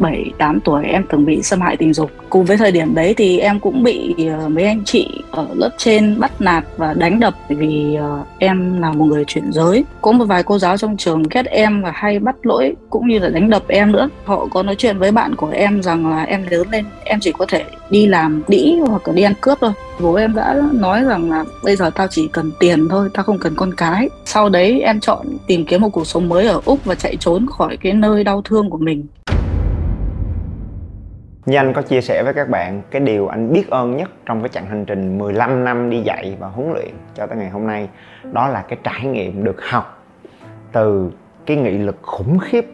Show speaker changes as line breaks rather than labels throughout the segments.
7 8 tuổi em từng bị xâm hại tình dục. Cùng với thời điểm đấy thì em cũng bị ờ, mấy anh chị ở lớp trên bắt nạt và đánh đập vì ờ, em là một người chuyển giới. Có một vài cô giáo trong trường ghét em và hay bắt lỗi cũng như là đánh đập em nữa. Họ có nói chuyện với bạn của em rằng là em lớn lên em chỉ có thể đi làm đĩ hoặc là đi ăn cướp thôi. Bố em đã nói rằng là bây giờ tao chỉ cần tiền thôi, tao không cần con cái. Sau đấy em chọn tìm kiếm một cuộc sống mới ở Úc và chạy trốn khỏi cái nơi đau thương của mình.
Như anh có chia sẻ với các bạn cái điều anh biết ơn nhất trong cái chặng hành trình 15 năm đi dạy và huấn luyện cho tới ngày hôm nay đó là cái trải nghiệm được học từ cái nghị lực khủng khiếp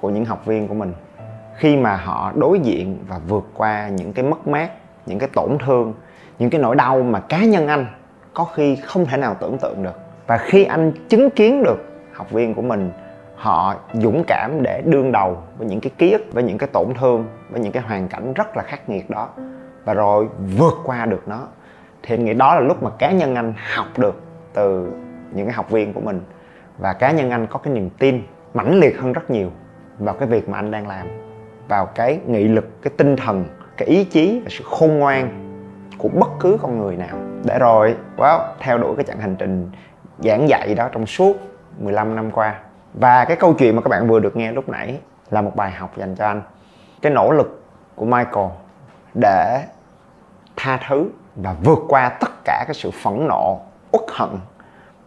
của những học viên của mình khi mà họ đối diện và vượt qua những cái mất mát, những cái tổn thương, những cái nỗi đau mà cá nhân anh có khi không thể nào tưởng tượng được. Và khi anh chứng kiến được học viên của mình họ dũng cảm để đương đầu với những cái ký ức với những cái tổn thương với những cái hoàn cảnh rất là khắc nghiệt đó và rồi vượt qua được nó. Thì anh nghĩ đó là lúc mà cá nhân anh học được từ những cái học viên của mình và cá nhân anh có cái niềm tin mãnh liệt hơn rất nhiều vào cái việc mà anh đang làm vào cái nghị lực cái tinh thần cái ý chí và sự khôn ngoan của bất cứ con người nào. Để rồi wow, theo đuổi cái chặng hành trình giảng dạy đó trong suốt 15 năm qua và cái câu chuyện mà các bạn vừa được nghe lúc nãy là một bài học dành cho anh. Cái nỗ lực của michael để tha thứ và vượt qua tất cả cái sự phẫn nộ, uất hận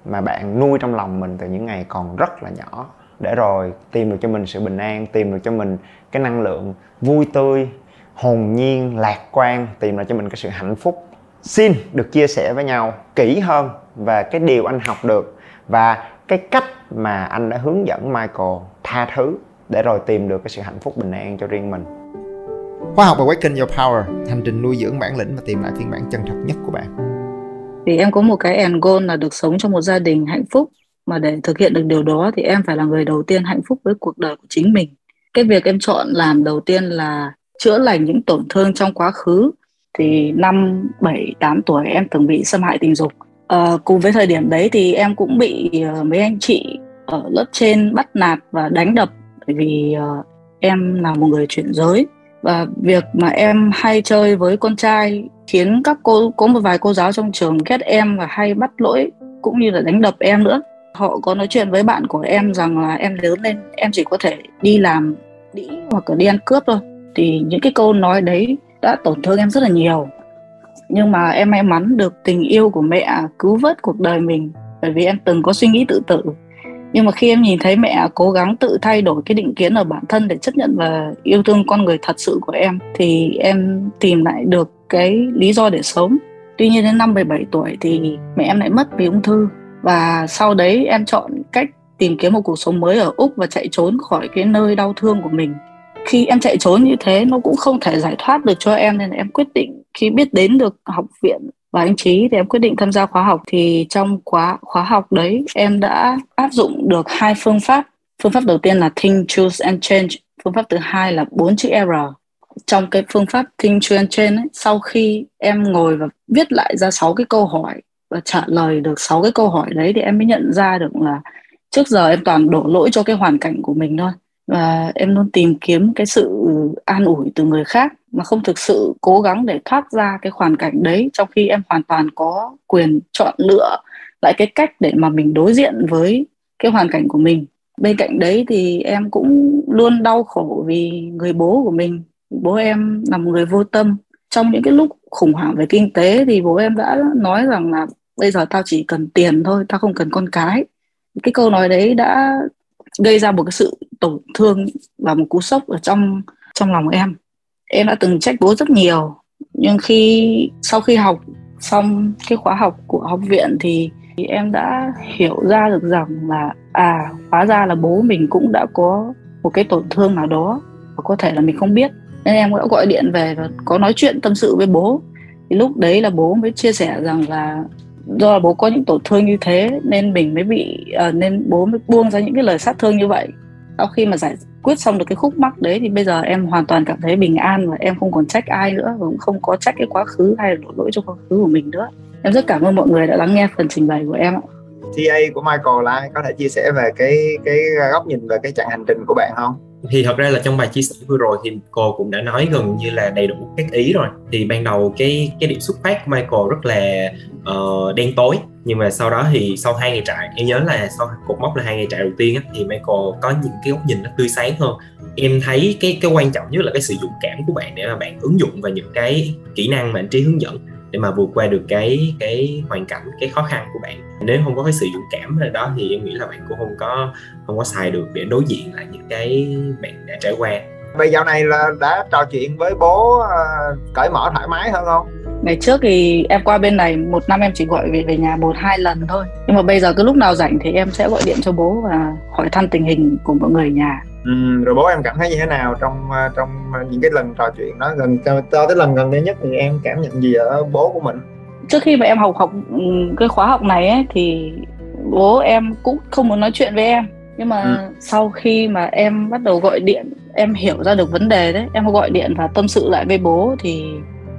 mà bạn nuôi trong lòng mình từ những ngày còn rất là nhỏ. Để rồi tìm được cho mình sự bình an, tìm được cho mình cái năng lượng vui tươi, hồn nhiên, lạc quan, tìm lại cho mình cái sự hạnh phúc. Xin được chia sẻ với nhau kỹ hơn về cái điều anh học được và cái cách mà anh đã hướng dẫn Michael tha thứ để rồi tìm được cái sự hạnh phúc bình an cho riêng mình. Khoa học Awaken Your Power, hành trình nuôi dưỡng bản lĩnh và tìm lại phiên bản chân thật nhất của bạn.
Thì em có một cái end goal là được sống trong một gia đình hạnh phúc mà để thực hiện được điều đó thì em phải là người đầu tiên hạnh phúc với cuộc đời của chính mình. Cái việc em chọn làm đầu tiên là chữa lành những tổn thương trong quá khứ thì năm 7 8 tuổi em từng bị xâm hại tình dục Uh, cùng với thời điểm đấy thì em cũng bị uh, mấy anh chị ở lớp trên bắt nạt và đánh đập bởi vì uh, em là một người chuyển giới. Và việc mà em hay chơi với con trai khiến các cô có một vài cô giáo trong trường ghét em và hay bắt lỗi cũng như là đánh đập em nữa. Họ có nói chuyện với bạn của em rằng là em lớn lên em chỉ có thể đi làm đĩ hoặc là đi ăn cướp thôi. Thì những cái câu nói đấy đã tổn thương em rất là nhiều nhưng mà em may mắn được tình yêu của mẹ cứu vớt cuộc đời mình, bởi vì em từng có suy nghĩ tự tử. Nhưng mà khi em nhìn thấy mẹ cố gắng tự thay đổi cái định kiến ở bản thân để chấp nhận và yêu thương con người thật sự của em, thì em tìm lại được cái lý do để sống. Tuy nhiên đến năm 17 tuổi thì mẹ em lại mất vì ung thư. Và sau đấy em chọn cách tìm kiếm một cuộc sống mới ở úc và chạy trốn khỏi cái nơi đau thương của mình khi em chạy trốn như thế nó cũng không thể giải thoát được cho em nên là em quyết định khi biết đến được học viện và anh Trí thì em quyết định tham gia khóa học. Thì trong khóa khóa học đấy em đã áp dụng được hai phương pháp. Phương pháp đầu tiên là think choose and change. Phương pháp thứ hai là bốn chữ R. Trong cái phương pháp think choose and change ấy, sau khi em ngồi và viết lại ra sáu cái câu hỏi và trả lời được sáu cái câu hỏi đấy thì em mới nhận ra được là trước giờ em toàn đổ lỗi cho cái hoàn cảnh của mình thôi và em luôn tìm kiếm cái sự an ủi từ người khác mà không thực sự cố gắng để thoát ra cái hoàn cảnh đấy trong khi em hoàn toàn có quyền chọn lựa lại cái cách để mà mình đối diện với cái hoàn cảnh của mình. Bên cạnh đấy thì em cũng luôn đau khổ vì người bố của mình. Bố em là một người vô tâm. Trong những cái lúc khủng hoảng về kinh tế thì bố em đã nói rằng là bây giờ tao chỉ cần tiền thôi, tao không cần con cái. Cái câu nói đấy đã gây ra một cái sự tổn thương và một cú sốc ở trong trong lòng em. Em đã từng trách bố rất nhiều nhưng khi sau khi học xong cái khóa học của học viện thì, thì em đã hiểu ra được rằng là à hóa ra là bố mình cũng đã có một cái tổn thương nào đó và có thể là mình không biết. Nên em đã gọi điện về và có nói chuyện tâm sự với bố. Thì lúc đấy là bố mới chia sẻ rằng là do là bố có những tổn thương như thế nên mình mới bị uh, nên bố mới buông ra những cái lời sát thương như vậy sau khi mà giải quyết xong được cái khúc mắc đấy thì bây giờ em hoàn toàn cảm thấy bình an và em không còn trách ai nữa và cũng không có trách cái quá khứ hay là đổ lỗi cho quá khứ của mình nữa. Em rất cảm ơn mọi người đã lắng nghe phần trình bày của em ạ.
TA của Michael là có thể chia sẻ về cái cái góc nhìn về cái chặng hành trình của bạn không?
Thì thật ra là trong bài chia sẻ vừa rồi thì cô cũng đã nói gần như là đầy đủ các ý rồi. Thì ban đầu cái cái điểm xuất phát của Michael rất là uh, đen tối. Nhưng mà sau đó thì sau hai ngày trại em nhớ là sau cột mốc là hai ngày trại đầu tiên á, thì Michael có những cái góc nhìn nó tươi sáng hơn. Em thấy cái cái quan trọng nhất là cái sự dũng cảm của bạn để mà bạn ứng dụng vào những cái kỹ năng mà anh trí hướng dẫn để mà vượt qua được cái cái hoàn cảnh, cái khó khăn của bạn. Nếu không có cái sự dũng cảm ở đó thì em nghĩ là bạn cũng không có không có xài được để đối diện lại những cái bạn đã trải qua.
Bây giờ này là đã trò chuyện với bố uh, cởi mở thoải mái hơn không?
Ngày trước thì em qua bên này một năm em chỉ gọi về về nhà một hai lần thôi. Nhưng mà bây giờ cứ lúc nào rảnh thì em sẽ gọi điện cho bố và hỏi thăm tình hình của mọi người nhà.
Ừ, rồi bố em cảm thấy như thế nào trong ờ, trong những cái lần trò chuyện đó gần cho, cho tới lần gần đây nhất thì em cảm nhận gì ở bố của mình?
Trước khi mà em học học ừ, cái khóa học này ấy, thì bố em cũng không muốn nói chuyện với em nhưng mà ừ. sau khi mà em bắt đầu gọi điện em hiểu ra được vấn đề đấy. Em gọi điện và tâm sự lại với bố thì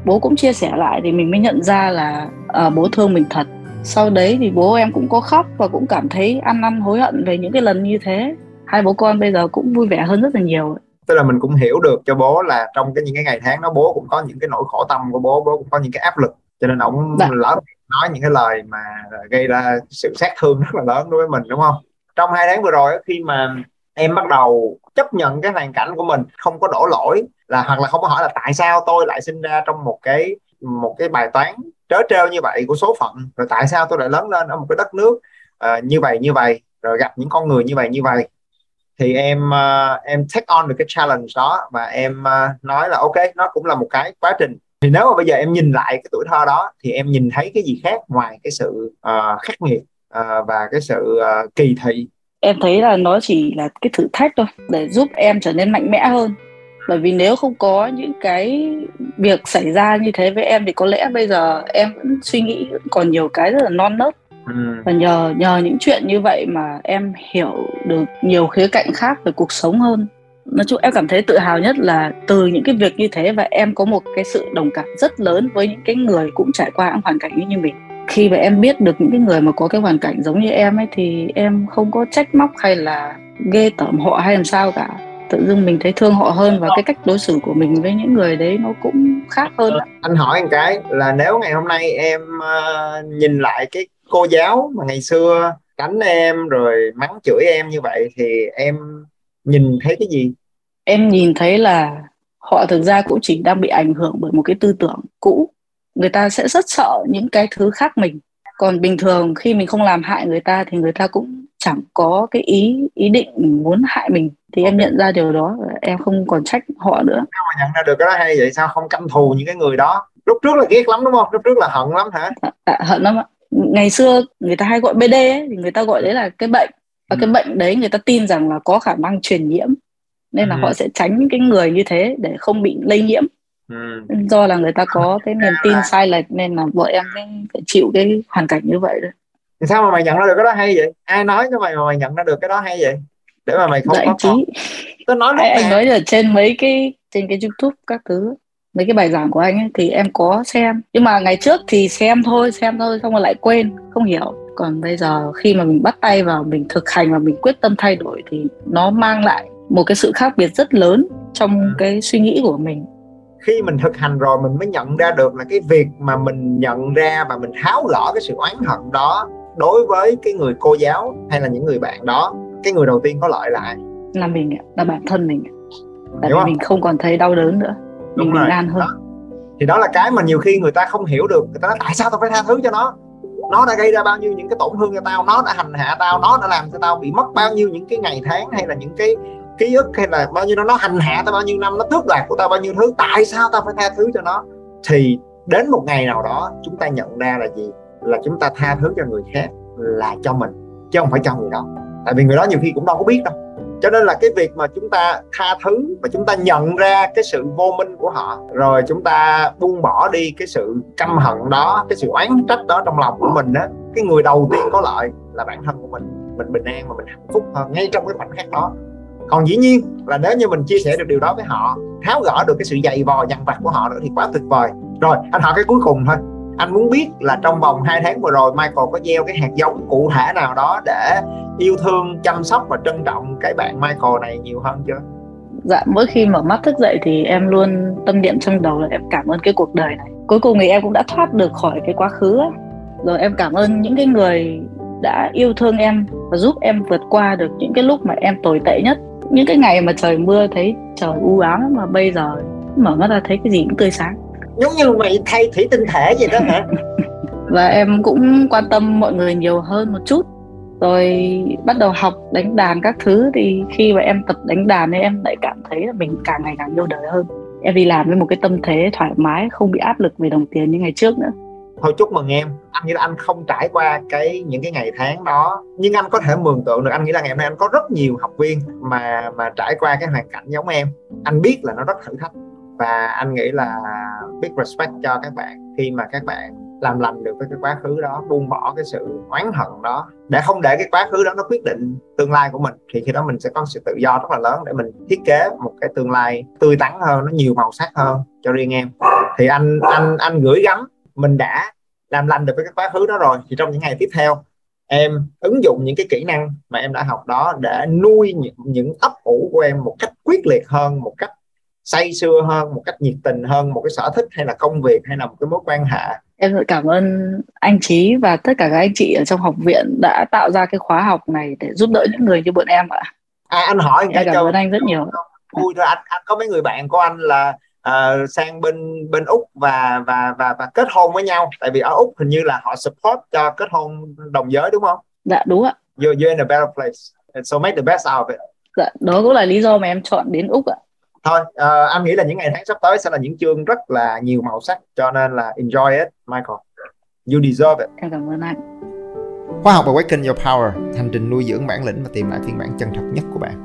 bố cũng chia sẻ lại thì mình mới nhận ra là à, bố thương mình thật. Sau đấy thì bố em cũng có khóc và cũng cảm thấy ăn năn hối hận về những cái lần như thế. Hai bố con bây giờ cũng vui vẻ hơn rất là nhiều
tức là mình cũng hiểu được cho bố là trong cái những cái ngày tháng đó bố cũng có những cái nỗi khổ tâm của bố bố cũng có những cái áp lực. Cho nên ông dạ. lỡ nói những cái lời mà gây ra sự sát thương rất là lớn đối với mình đúng không? Trong hai tháng vừa rồi khi mà em bắt đầu chấp nhận cái hoàn cảnh của mình không có đổ lỗi là hoặc là không có hỏi là tại sao tôi lại sinh ra trong một cái một cái bài toán trớ trêu như vậy của số phận rồi tại sao tôi lại lớn lên ở một cái đất nước uh, như vậy như vậy rồi gặp những con người như vậy như vậy. Thì em uh, em take on được cái challenge đó và em uh, nói là ok nó cũng là một cái quá trình. Thì nếu mà bây giờ em nhìn lại cái tuổi thơ đó thì em nhìn thấy cái gì khác ngoài cái sự uh, khắc nghiệt uh, và cái sự uh, kỳ thị
em thấy là nó chỉ là cái thử thách thôi để giúp em trở nên mạnh mẽ hơn. Bởi vì nếu không có những cái việc xảy ra như thế với em thì có lẽ bây giờ em vẫn suy nghĩ vẫn còn nhiều cái rất là non nớt. Ừ. và nhờ nhờ những chuyện như vậy mà em hiểu được nhiều khía cạnh khác về cuộc sống hơn. Nói chung em cảm thấy tự hào nhất là từ những cái việc như thế và em có một cái sự đồng cảm rất lớn với những cái người cũng trải qua những hoàn cảnh như mình khi mà em biết được những cái người mà có cái hoàn cảnh giống như em ấy thì em không có trách móc hay là ghê tởm họ hay làm sao cả. Tự dưng mình thấy thương họ hơn và cái cách đối xử của mình với những người đấy nó cũng khác hơn.
Anh hỏi một cái là nếu ngày hôm nay em uh, nhìn lại cái cô giáo mà ngày xưa đánh em rồi mắng chửi em như vậy thì em nhìn thấy cái gì?
Em nhìn thấy là họ thực ra cũng chỉ đang bị ảnh hưởng bởi một cái tư tưởng cũ người ta sẽ rất sợ những cái thứ khác mình. Còn bình thường khi mình không làm hại người ta thì người ta cũng chẳng có cái ý ý định muốn hại mình. Thì em nhận ra điều đó em không còn trách họ nữa.
Sao mà nhận ra được cái đó hay vậy sao? Không căm thù những cái người đó. Lúc trước là ghét lắm đúng không? Lúc trước là hận lắm hả?
À, à, hận lắm ạ. Ngày xưa người ta hay gọi BD ấy, thì người ta gọi đấy là cái bệnh. Và ừ. cái bệnh đấy người ta tin rằng là có khả năng truyền nhiễm. Nên là ừ. họ sẽ tránh những cái người như thế để không bị lây nhiễm ừ. do là người ta có cái niềm tin sai lệch nên là vợ em phải chịu cái hoàn cảnh như vậy đấy
sao mà mày nhận ra được cái đó hay vậy? Ai nói cho mày mà mày nhận ra được cái đó hay vậy? Để mà mày không
dạ, có
trí
tôi nói anh, anh nói ở trên mấy cái trên cái youtube các thứ mấy cái bài giảng của anh ấy, thì em có xem. Nhưng mà ngày trước thì xem thôi xem thôi xong rồi lại quên không hiểu. Còn bây giờ khi mà mình bắt tay vào mình thực hành và mình quyết tâm thay đổi thì nó mang lại một cái sự khác biệt rất lớn trong ừ. cái suy nghĩ của mình
khi mình thực hành rồi mình mới nhận ra được là cái việc mà mình nhận ra và mình tháo gỡ cái sự oán hận đó đối với cái người cô giáo hay là những người bạn đó cái người đầu tiên có lợi là ai
là mình là bản thân mình tại vì mình không còn thấy đau đớn nữa mình bình an hơn. Đó.
thì đó là cái mà nhiều khi người ta không hiểu được người ta nói tại sao tao phải tha thứ cho nó? Nó đã gây ra bao nhiêu những cái tổn thương cho tao nó đã hành hạ tao nó đã làm cho tao bị mất bao nhiêu những cái ngày tháng hay là những cái ký ức hay là bao nhiêu nó nó hành hạ tao bao nhiêu năm, nó tước đoạt của tao bao nhiêu thứ, tại sao tao phải tha thứ cho nó? Thì đến một ngày nào đó, chúng ta nhận ra là gì? Là chúng ta tha thứ cho người khác là cho mình, chứ không phải cho người đó. Tại vì người đó nhiều khi cũng đâu có biết đâu. Cho nên là cái việc mà chúng ta tha thứ và chúng ta nhận ra cái sự vô minh của họ, rồi chúng ta buông bỏ đi cái sự căm hận đó, cái sự oán trách đó trong lòng của mình á, cái người đầu tiên có lợi là bản thân của mình. Mình bình an và mình hạnh phúc hơn ngay trong cái khoảnh khắc đó còn dĩ nhiên là nếu như mình chia sẻ được điều đó với họ, tháo gỡ được cái sự dày vò dằn vặt của họ nữa thì quá tuyệt vời. Rồi, anh hỏi cái cuối cùng thôi. Anh muốn biết là trong vòng 2 tháng vừa rồi Michael có gieo cái hạt giống cụ thể nào đó để yêu thương, chăm sóc và trân trọng cái bạn Michael này nhiều hơn chưa?
Dạ mỗi khi mở mắt thức dậy thì em luôn tâm niệm trong đầu là em cảm ơn cái cuộc đời này. Cuối cùng thì em cũng đã thoát được khỏi cái quá khứ ấy. rồi em cảm ơn những cái người đã yêu thương em và giúp em vượt qua được những cái lúc mà em tồi tệ nhất những cái ngày mà trời mưa thấy trời u ám mà bây giờ mở mắt ra thấy cái gì cũng tươi sáng.
Giống như mày thay thủy tinh thể vậy đó hả?
Và em cũng quan tâm mọi người nhiều hơn một chút. Rồi bắt đầu học đánh đàn các thứ thì khi mà em tập đánh đàn thì em lại cảm thấy là mình càng ngày càng yêu đời hơn. Em đi làm với một cái tâm thế thoải mái không bị áp lực về đồng tiền như ngày trước nữa
thôi chúc mừng em. Anh nghĩ là anh không trải qua cái, những cái ngày tháng đó. Nhưng anh có thể mường tượng được, anh nghĩ là ngày hôm nay anh có rất nhiều học viên mà mà trải qua cái hoàn cảnh giống em. Anh biết là nó rất thử thách. Và anh nghĩ là biết respect cho các bạn khi mà các bạn làm lành được với cái quá khứ đó, buông bỏ cái sự oán hận đó. Để không để cái quá khứ đó nó quyết định tương lai của mình, thì khi đó mình sẽ có sự tự do rất là lớn để mình thiết kế một cái tương lai tươi tắn hơn, nó nhiều màu sắc hơn cho riêng em. Thì anh anh anh gửi gắm mình đã làm lành được với cái quá khứ đó rồi thì trong những ngày tiếp theo em ứng dụng những cái kỹ năng mà em đã học đó để nuôi những, những ấp ủ của em một cách quyết liệt hơn một cách say sưa hơn một cách nhiệt tình hơn một cái sở thích hay là công việc hay là một cái mối quan hệ.
Em rất cảm ơn anh Trí và tất cả các anh chị ở trong học viện đã tạo ra cái khóa học này để giúp đỡ những người như bọn em ạ.
À anh hỏi
em cảm ơn anh rất nhiều.
vui thôi. Anh, anh có mấy người bạn của anh là uh, sang bên bên úc và và và và kết hôn với nhau. Tại vì ở úc hình như là họ support cho kết hôn đồng giới đúng không?
Dạ đúng ạ.
You're, you're in a better place. And so make the best out of it.
Dạ đó cũng là lý do mà em chọn đến úc ạ.
Thôi uh, anh nghĩ là những ngày tháng sắp tới sẽ là những chương rất là nhiều màu sắc cho nên là enjoy it Michael. You deserve it.
Em cảm ơn anh.
Khoa học Awaken Your Power, hành trình nuôi dưỡng bản lĩnh và tìm lại phiên bản chân thật nhất của bạn.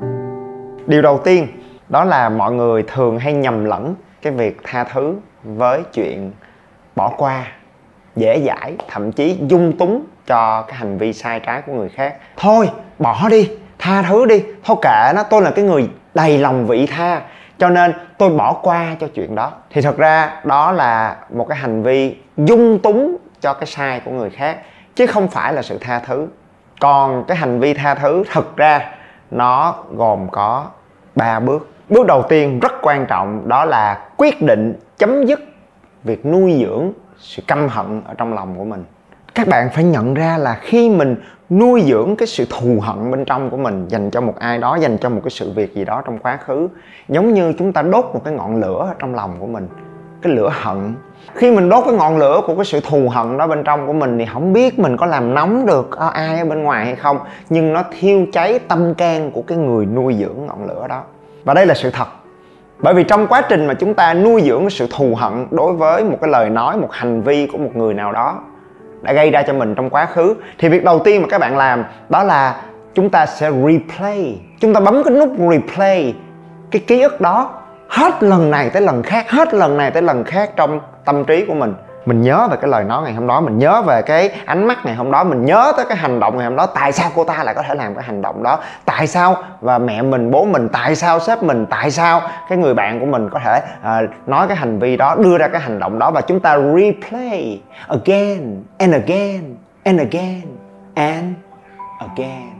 Điều đầu tiên đó là mọi người thường hay nhầm lẫn cái việc tha thứ với chuyện bỏ qua, dễ dãi, thậm chí dung túng cho cái hành vi sai trái của người khác. Thôi, bỏ đi, tha thứ đi. Thôi kệ nó, tôi là cái người đầy lòng vị tha, cho nên tôi bỏ qua cho chuyện đó. Thì thật ra đó là một cái hành vi dung túng cho cái sai của người khác, chứ không phải là sự tha thứ. Còn cái hành vi tha thứ thực ra nó gồm có ba bước bước đầu tiên rất quan trọng đó là quyết định chấm dứt việc nuôi dưỡng sự căm hận ở trong lòng của mình. Các bạn phải nhận ra là khi mình nuôi dưỡng cái sự thù hận bên trong của mình dành cho một ai đó, dành cho một cái sự việc gì đó trong quá khứ, giống như chúng ta đốt một cái ngọn lửa ở trong lòng của mình, cái lửa hận. Khi mình đốt cái ngọn lửa của cái sự thù hận đó bên trong của mình thì không biết mình có làm nóng được ai ở bên ngoài hay không, nhưng nó thiêu cháy tâm can của cái người nuôi dưỡng ngọn lửa đó và đây là sự thật. Bởi vì trong quá trình mà chúng ta nuôi dưỡng sự thù hận đối với một cái lời nói, một hành vi của một người nào đó đã gây ra cho mình trong quá khứ, thì việc đầu tiên mà các bạn làm đó là chúng ta sẽ replay. Chúng ta bấm cái nút replay cái ký ức đó hết lần này tới lần khác, hết lần này tới lần khác trong tâm trí của mình mình nhớ về cái lời nói ngày hôm đó mình nhớ về cái ánh mắt ngày hôm đó mình nhớ tới cái hành động ngày hôm đó. Tại sao cô ta lại có thể làm cái hành động đó? Tại sao và mẹ mình bố mình tại sao sếp mình tại sao cái người bạn của mình có thể uh, nói cái hành vi đó đưa ra cái hành động đó và chúng ta replay again and again and again and again?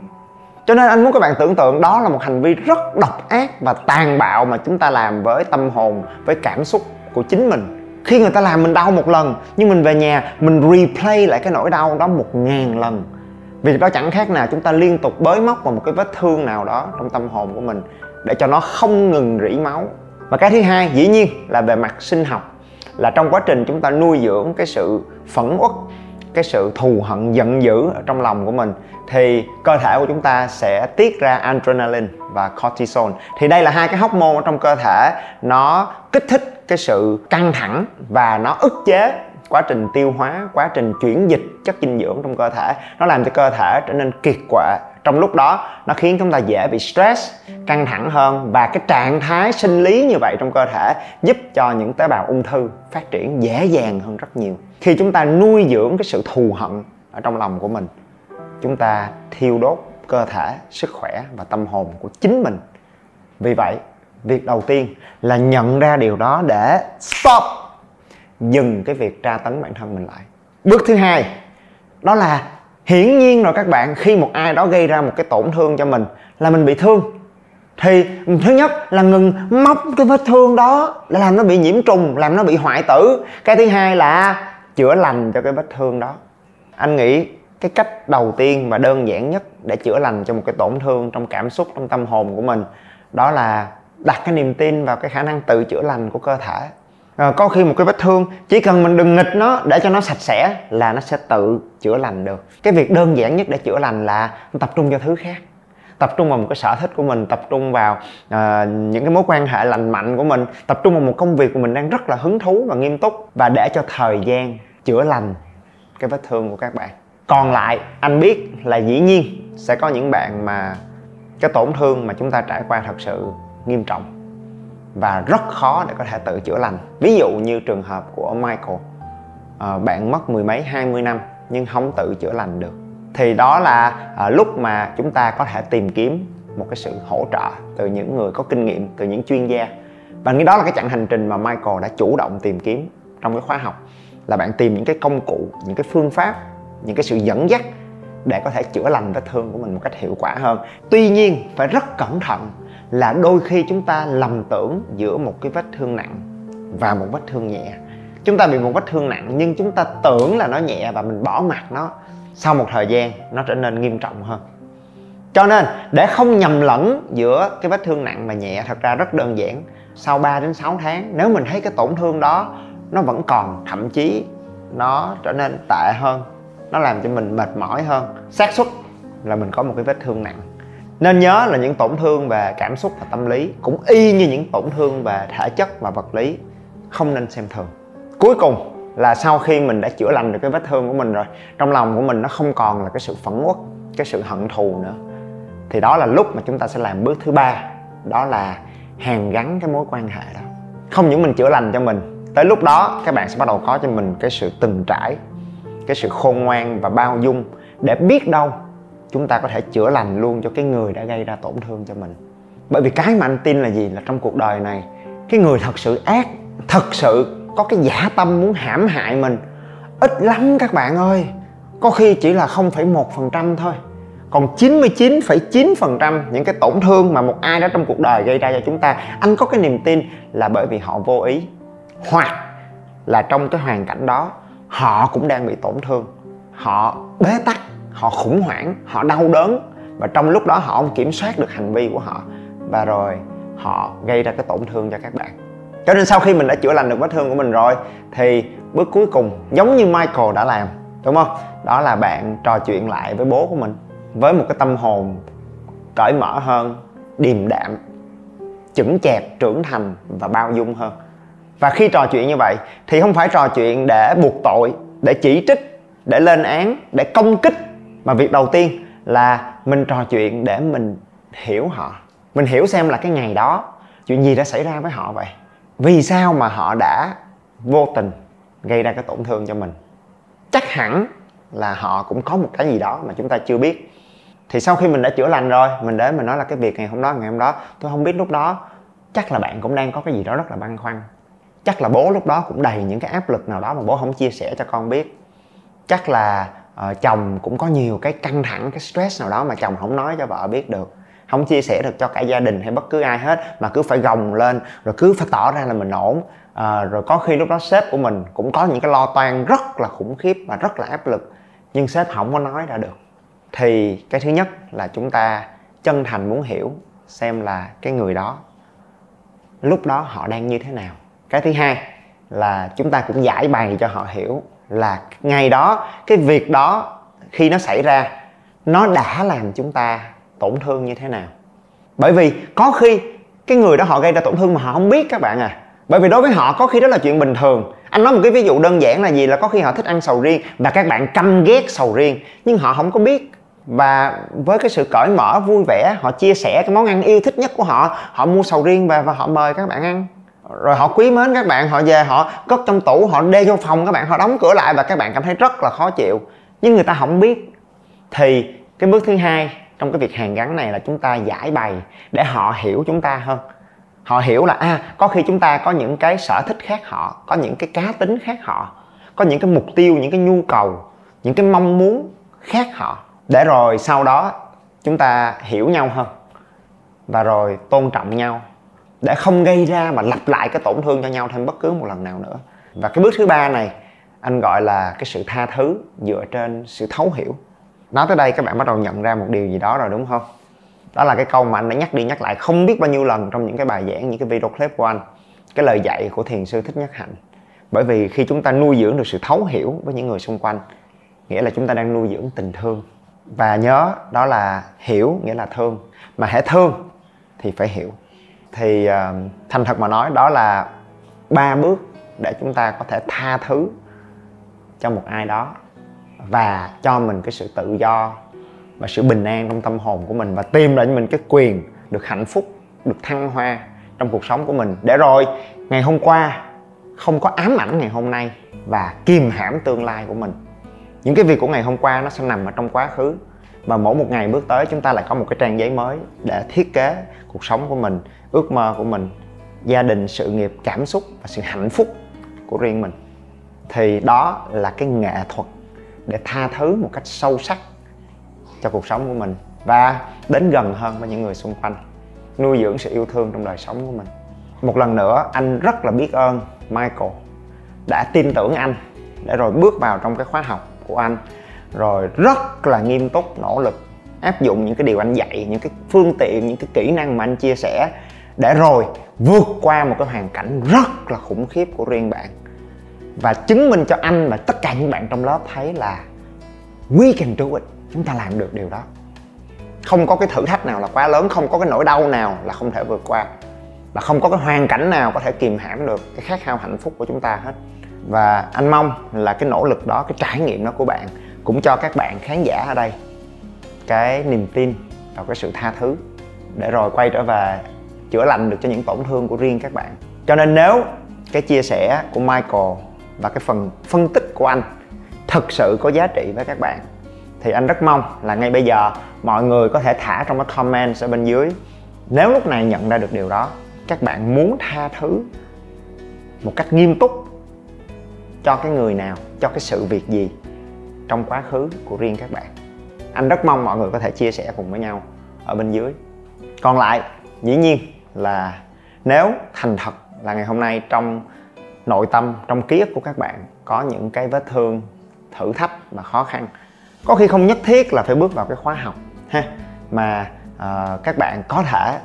Cho nên anh muốn các bạn tưởng tượng đó là một hành vi rất độc ác và tàn bạo mà chúng ta làm với tâm hồn với cảm xúc của chính mình khi người ta làm mình đau một lần, nhưng mình về nhà, mình replay lại cái nỗi đau đó một ngàn lần. Vì đó chẳng khác nào chúng ta liên tục bới móc vào một cái vết thương nào đó trong tâm hồn của mình để cho nó không ngừng rỉ máu. Và cái thứ hai, dĩ nhiên, là về mặt sinh học. Là trong quá trình chúng ta nuôi dưỡng cái sự phẫn uất, cái sự thù hận, giận dữ ở trong lòng của mình, thì cơ thể của chúng ta sẽ tiết ra adrenaline và cortisol thì đây là hai cái hormone ở trong cơ thể. Nó kích thích cái sự căng thẳng và nó ức chế quá trình tiêu hóa, quá trình chuyển dịch chất dinh dưỡng trong cơ thể. Nó làm cho cơ thể trở nên kiệt quệ. Trong lúc đó, nó khiến chúng ta dễ bị stress, căng thẳng hơn và cái trạng thái sinh lý như vậy trong cơ thể giúp cho những tế bào ung thư phát triển dễ dàng hơn rất nhiều. Khi chúng ta nuôi dưỡng cái sự thù hận ở trong lòng của mình, chúng ta thiêu đốt cơ thể, sức khỏe và tâm hồn của chính mình. Vì vậy việc đầu tiên là nhận ra điều đó để stop. Dừng cái việc tra tấn bản thân mình lại. Bước thứ hai, đó là hiển nhiên rồi các bạn, khi một ai đó gây ra một cái tổn thương cho mình là mình bị thương. Thì thứ nhất là ngừng móc cái vết thương đó để làm nó bị nhiễm trùng, làm nó bị hoại tử. Cái thứ hai là chữa lành cho cái vết thương đó. Anh nghĩ cái cách đầu tiên và đơn giản nhất để chữa lành cho một cái tổn thương trong cảm xúc, trong tâm hồn của mình, đó là đặt cái niềm tin vào cái khả năng tự chữa lành của cơ thể. À, có khi một cái vết thương chỉ cần mình đừng nghịch nó để cho nó sạch sẽ là nó sẽ tự chữa lành được. Cái việc đơn giản nhất để chữa lành là tập trung vào thứ khác tập trung vào một cái sở thích của mình tập trung vào uh, những cái mối quan hệ lành mạnh của mình tập trung vào một công việc của mình đang rất là hứng thú và nghiêm túc và để cho thời gian chữa lành cái vết thương của các bạn. Còn lại anh biết là dĩ nhiên sẽ có những bạn mà cái tổn thương mà chúng ta trải qua thật sự nghiêm trọng và rất khó để có thể tự chữa lành. Ví dụ như trường hợp của Michael à, bạn mất mười mấy hai mươi năm nhưng không tự chữa lành được. Thì đó là à, lúc mà chúng ta có thể tìm kiếm một cái sự hỗ trợ từ những người có kinh nghiệm từ những chuyên gia. Và nghĩ đó là cái chặng hành trình mà Michael đã chủ động tìm kiếm trong cái khóa học là bạn tìm những cái công cụ những cái phương pháp những cái sự dẫn dắt để có thể chữa lành vết thương của mình một cách hiệu quả hơn. Tuy nhiên phải rất cẩn thận là đôi khi chúng ta lầm tưởng giữa một cái vết thương nặng và một vết thương nhẹ. Chúng ta bị một vết thương nặng nhưng chúng ta tưởng là nó nhẹ và mình bỏ mặt nó, sau một thời gian nó trở nên nghiêm trọng hơn. Cho nên, để không nhầm lẫn giữa cái vết thương nặng và nhẹ, thật ra rất đơn giản. Sau 3 đến 6 tháng, nếu mình thấy cái tổn thương đó, nó vẫn còn, thậm chí nó trở nên tệ hơn, nó làm cho mình mệt mỏi hơn. Xác suất là mình có một cái vết thương nặng nên nhớ là những tổn thương về cảm xúc và tâm lý, cũng y như những tổn thương về thể chất và vật lý, không nên xem thường. Cuối cùng là sau khi mình đã chữa lành được cái vết thương của mình rồi, trong lòng của mình nó không còn là cái sự phẫn uất, cái sự hận thù nữa. Thì đó là lúc mà chúng ta sẽ làm bước thứ ba, đó là hàn gắn cái mối quan hệ đó. Không những mình chữa lành cho mình, tới lúc đó các bạn sẽ bắt đầu có cho mình cái sự từng trải, cái sự khôn ngoan và bao dung để biết đâu chúng ta có thể chữa lành luôn cho cái người đã gây ra tổn thương cho mình. Bởi vì cái mà anh tin là gì? Là trong cuộc đời này cái người thật sự ác thật sự có cái giả tâm muốn hãm hại mình. Ít lắm các bạn ơi có khi chỉ là 0,1% thôi. Còn 99,9% những cái tổn thương mà một ai đó trong cuộc đời gây ra cho chúng ta anh có cái niềm tin là bởi vì họ vô ý. Hoặc là trong cái hoàn cảnh đó họ cũng đang bị tổn thương. Họ bế tắc họ khủng hoảng, họ đau đớn, và trong lúc đó họ không kiểm soát được hành vi của họ, và rồi họ gây ra cái tổn thương cho các bạn. Cho nên sau khi mình đã chữa lành được vết thương của mình rồi, thì bước cuối cùng giống như Michael đã làm, đúng không? Đó là bạn trò chuyện lại với bố của mình, với một cái tâm hồn cởi mở hơn, điềm đạm, chững chạc, trưởng thành và bao dung hơn. Và khi trò chuyện như vậy, thì không phải trò chuyện để buộc tội, để chỉ trích, để lên án, để công kích mà việc đầu tiên là mình trò chuyện để mình hiểu họ. Mình hiểu xem là cái ngày đó chuyện gì đã xảy ra với họ vậy. Vì sao mà họ đã vô tình gây ra cái tổn thương cho mình? Chắc hẳn là họ cũng có một cái gì đó mà chúng ta chưa biết. Thì sau khi mình đã chữa lành rồi, mình đến mình nói là cái việc ngày hôm đó, ngày hôm đó, tôi không biết lúc đó chắc là bạn cũng đang có cái gì đó rất là băn khoăn. Chắc là bố lúc đó cũng đầy những cái áp lực nào đó mà bố không chia sẻ cho con biết. Chắc là uh, chồng cũng có nhiều cái căng thẳng cái stress nào đó mà chồng không nói cho vợ biết được. Không chia sẻ được cho cả gia đình hay bất cứ ai hết mà cứ phải gồng lên rồi cứ phải tỏ ra là mình ổn. À, rồi có khi lúc đó sếp của mình cũng có những cái lo toan rất là khủng khiếp và rất là áp lực nhưng sếp không có nói ra được. Thì cái thứ nhất là chúng ta chân thành muốn hiểu xem là cái người đó lúc đó họ đang như thế nào. Cái thứ hai là chúng ta cũng giải bày cho họ hiểu là ngày đó, cái việc đó khi nó xảy ra, nó đã làm chúng ta tổn thương như thế nào? Bởi vì có khi cái người đó họ gây ra tổn thương mà họ không biết các bạn à. Bởi vì đối với họ, có khi đó là chuyện bình thường. Anh nói một cái ví dụ đơn giản là gì là có khi họ thích ăn sầu riêng và các bạn căm ghét sầu riêng, nhưng họ không có biết. Và với cái sự cởi mở, vui vẻ, họ chia sẻ cái món ăn yêu thích nhất của họ họ mua sầu riêng về và họ mời các bạn ăn rồi họ quý mến các bạn, họ về, họ cất trong tủ, họ đeo vô phòng, các bạn, họ đóng cửa lại và các bạn cảm thấy rất là khó chịu. Nhưng người ta không biết. Thì cái bước thứ hai trong cái việc hàn gắn này là chúng ta giải bày để họ hiểu chúng ta hơn. Họ hiểu là à có khi chúng ta có những cái sở thích khác họ, có những cái cá tính khác họ, có những cái mục tiêu, những cái nhu cầu, những cái mong muốn khác họ. Để rồi sau đó chúng ta hiểu nhau hơn và rồi tôn trọng nhau để không gây ra mà lặp lại cái tổn thương cho nhau thêm bất cứ một lần nào nữa. Và cái bước thứ ba này, anh gọi là cái sự tha thứ dựa trên sự thấu hiểu. Nói tới đây các bạn bắt đầu nhận ra một điều gì đó rồi, đúng không? Đó là cái câu mà anh đã nhắc đi nhắc lại không biết bao nhiêu lần trong những cái bài giảng, những cái video clip của anh. Cái lời dạy của thiền sư thích nhất hạnh. Bởi vì khi chúng ta nuôi dưỡng được sự thấu hiểu với những người xung quanh, nghĩa là chúng ta đang nuôi dưỡng tình thương. Và nhớ đó là hiểu nghĩa là thương. Mà hãy thương thì phải hiểu thì uh, thành thật mà nói đó là ba bước để chúng ta có thể tha thứ cho một ai đó và cho mình cái sự tự do và sự bình an trong tâm hồn của mình và tìm lại cho mình cái quyền được hạnh phúc được thăng hoa trong cuộc sống của mình. Để rồi ngày hôm qua không có ám ảnh ngày hôm nay và kìm hãm tương lai của mình. Những cái việc của ngày hôm qua nó sẽ nằm ở trong quá khứ và mỗi một ngày bước tới chúng ta lại có một cái trang giấy mới để thiết kế cuộc sống của mình ước mơ của mình, gia đình, sự nghiệp, cảm xúc và sự hạnh phúc của riêng mình. Thì đó là cái nghệ thuật để tha thứ một cách sâu sắc cho cuộc sống của mình và đến gần hơn với những người xung quanh, nuôi dưỡng sự yêu thương trong đời sống của mình. Một lần nữa, anh rất là biết ơn michael đã tin tưởng anh để rồi bước vào trong cái khóa học của anh, rồi rất là nghiêm túc, nỗ lực áp dụng những cái điều anh dạy, những cái phương tiện, những cái kỹ năng mà anh chia sẻ để rồi vượt qua một cái hoàn cảnh rất là khủng khiếp của riêng bạn. Và chứng minh cho anh và tất cả những bạn trong lớp thấy là we can do it. Chúng ta làm được điều đó. Không có cái thử thách nào là quá lớn, không có cái nỗi đau nào là không thể vượt qua. Và không có cái hoàn cảnh nào có thể kìm hãm được cái khát khao hạnh phúc của chúng ta hết. Và anh mong là cái nỗ lực đó, cái trải nghiệm đó của bạn cũng cho các bạn khán giả ở đây cái niềm tin và cái sự tha thứ. Để rồi quay trở về chữa lành được cho những tổn thương của riêng các bạn. Cho nên nếu cái chia sẻ của michael và cái phần phân tích của anh thực sự có giá trị với các bạn, thì anh rất mong là ngay bây giờ mọi người có thể thả trong cái comment ở bên dưới. Nếu lúc này nhận ra được điều đó, các bạn muốn tha thứ một cách nghiêm túc cho cái người nào, cho cái sự việc gì trong quá khứ của riêng các bạn. Anh rất mong mọi người có thể chia sẻ cùng với nhau ở bên dưới. Còn lại, dĩ nhiên là nếu thành thật là ngày hôm nay trong nội tâm trong ký ức của các bạn có những cái vết thương thử thách và khó khăn có khi không nhất thiết là phải bước vào cái khóa học ha mà uh, các bạn có thể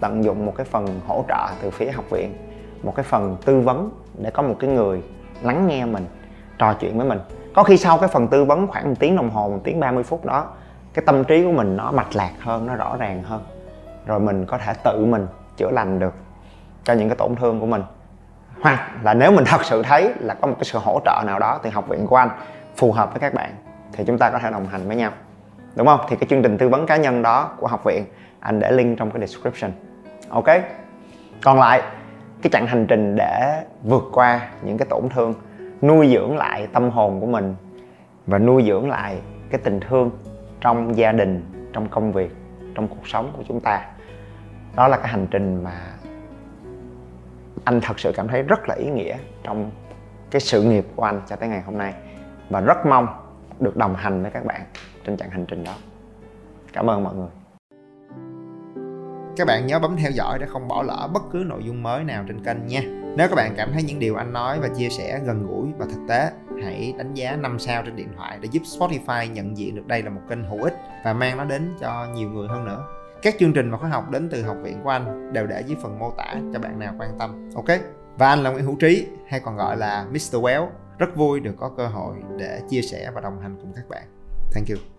tận dụng một cái phần hỗ trợ từ phía học viện một cái phần tư vấn để có một cái người lắng nghe mình trò chuyện với mình. Có khi sau cái phần tư vấn khoảng một tiếng đồng hồ một tiếng 30 phút đó cái tâm trí của mình nó mạch lạc hơn nó rõ ràng hơn. Rồi mình có thể tự mình chữa lành được cho những cái tổn thương của mình. Hoặc là nếu mình thật sự thấy là có một cái sự hỗ trợ nào đó từ học viện của anh phù hợp với các bạn, thì chúng ta có thể đồng hành với nhau. Đúng không? Thì cái chương trình tư vấn cá nhân đó của học viện, anh để link trong cái description. Ok? Còn lại, cái chặng hành trình để vượt qua những cái tổn thương, nuôi dưỡng lại tâm hồn của mình và nuôi dưỡng lại cái tình thương trong gia đình, trong công việc, trong cuộc sống của chúng ta đó là cái hành trình mà anh thật sự cảm thấy rất là ý nghĩa trong cái sự nghiệp của anh cho tới ngày hôm nay. Và rất mong được đồng hành với các bạn trên chặng hành trình đó. Cảm ơn mọi người.
Các bạn nhớ bấm theo dõi để không bỏ lỡ bất cứ nội dung mới nào trên kênh nha. Nếu các bạn cảm thấy những điều anh nói và chia sẻ gần gũi và thực tế, hãy đánh giá 5 sao trên điện thoại để giúp Spotify nhận diện được đây là một kênh hữu ích và mang nó đến cho nhiều người hơn nữa các chương trình và khóa học đến từ học viện của anh đều để dưới phần mô tả, cho bạn nào quan tâm. Ok? Và anh là Nguyễn Hữu Trí, hay còn gọi là Mr. Well. Rất vui được có cơ hội để chia sẻ và đồng hành cùng các bạn. Thank you.